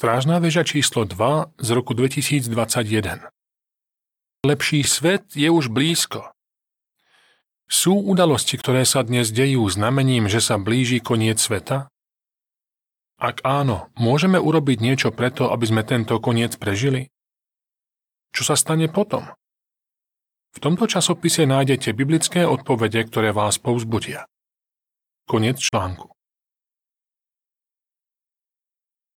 Strážna väža číslo 2 z roku 2021 Lepší svet je už blízko. Sú udalosti, ktoré sa dnes dejú znamením, že sa blíži koniec sveta? Ak áno, môžeme urobiť niečo preto, aby sme tento koniec prežili? Čo sa stane potom? V tomto časopise nájdete biblické odpovede, ktoré vás povzbudia. Koniec článku.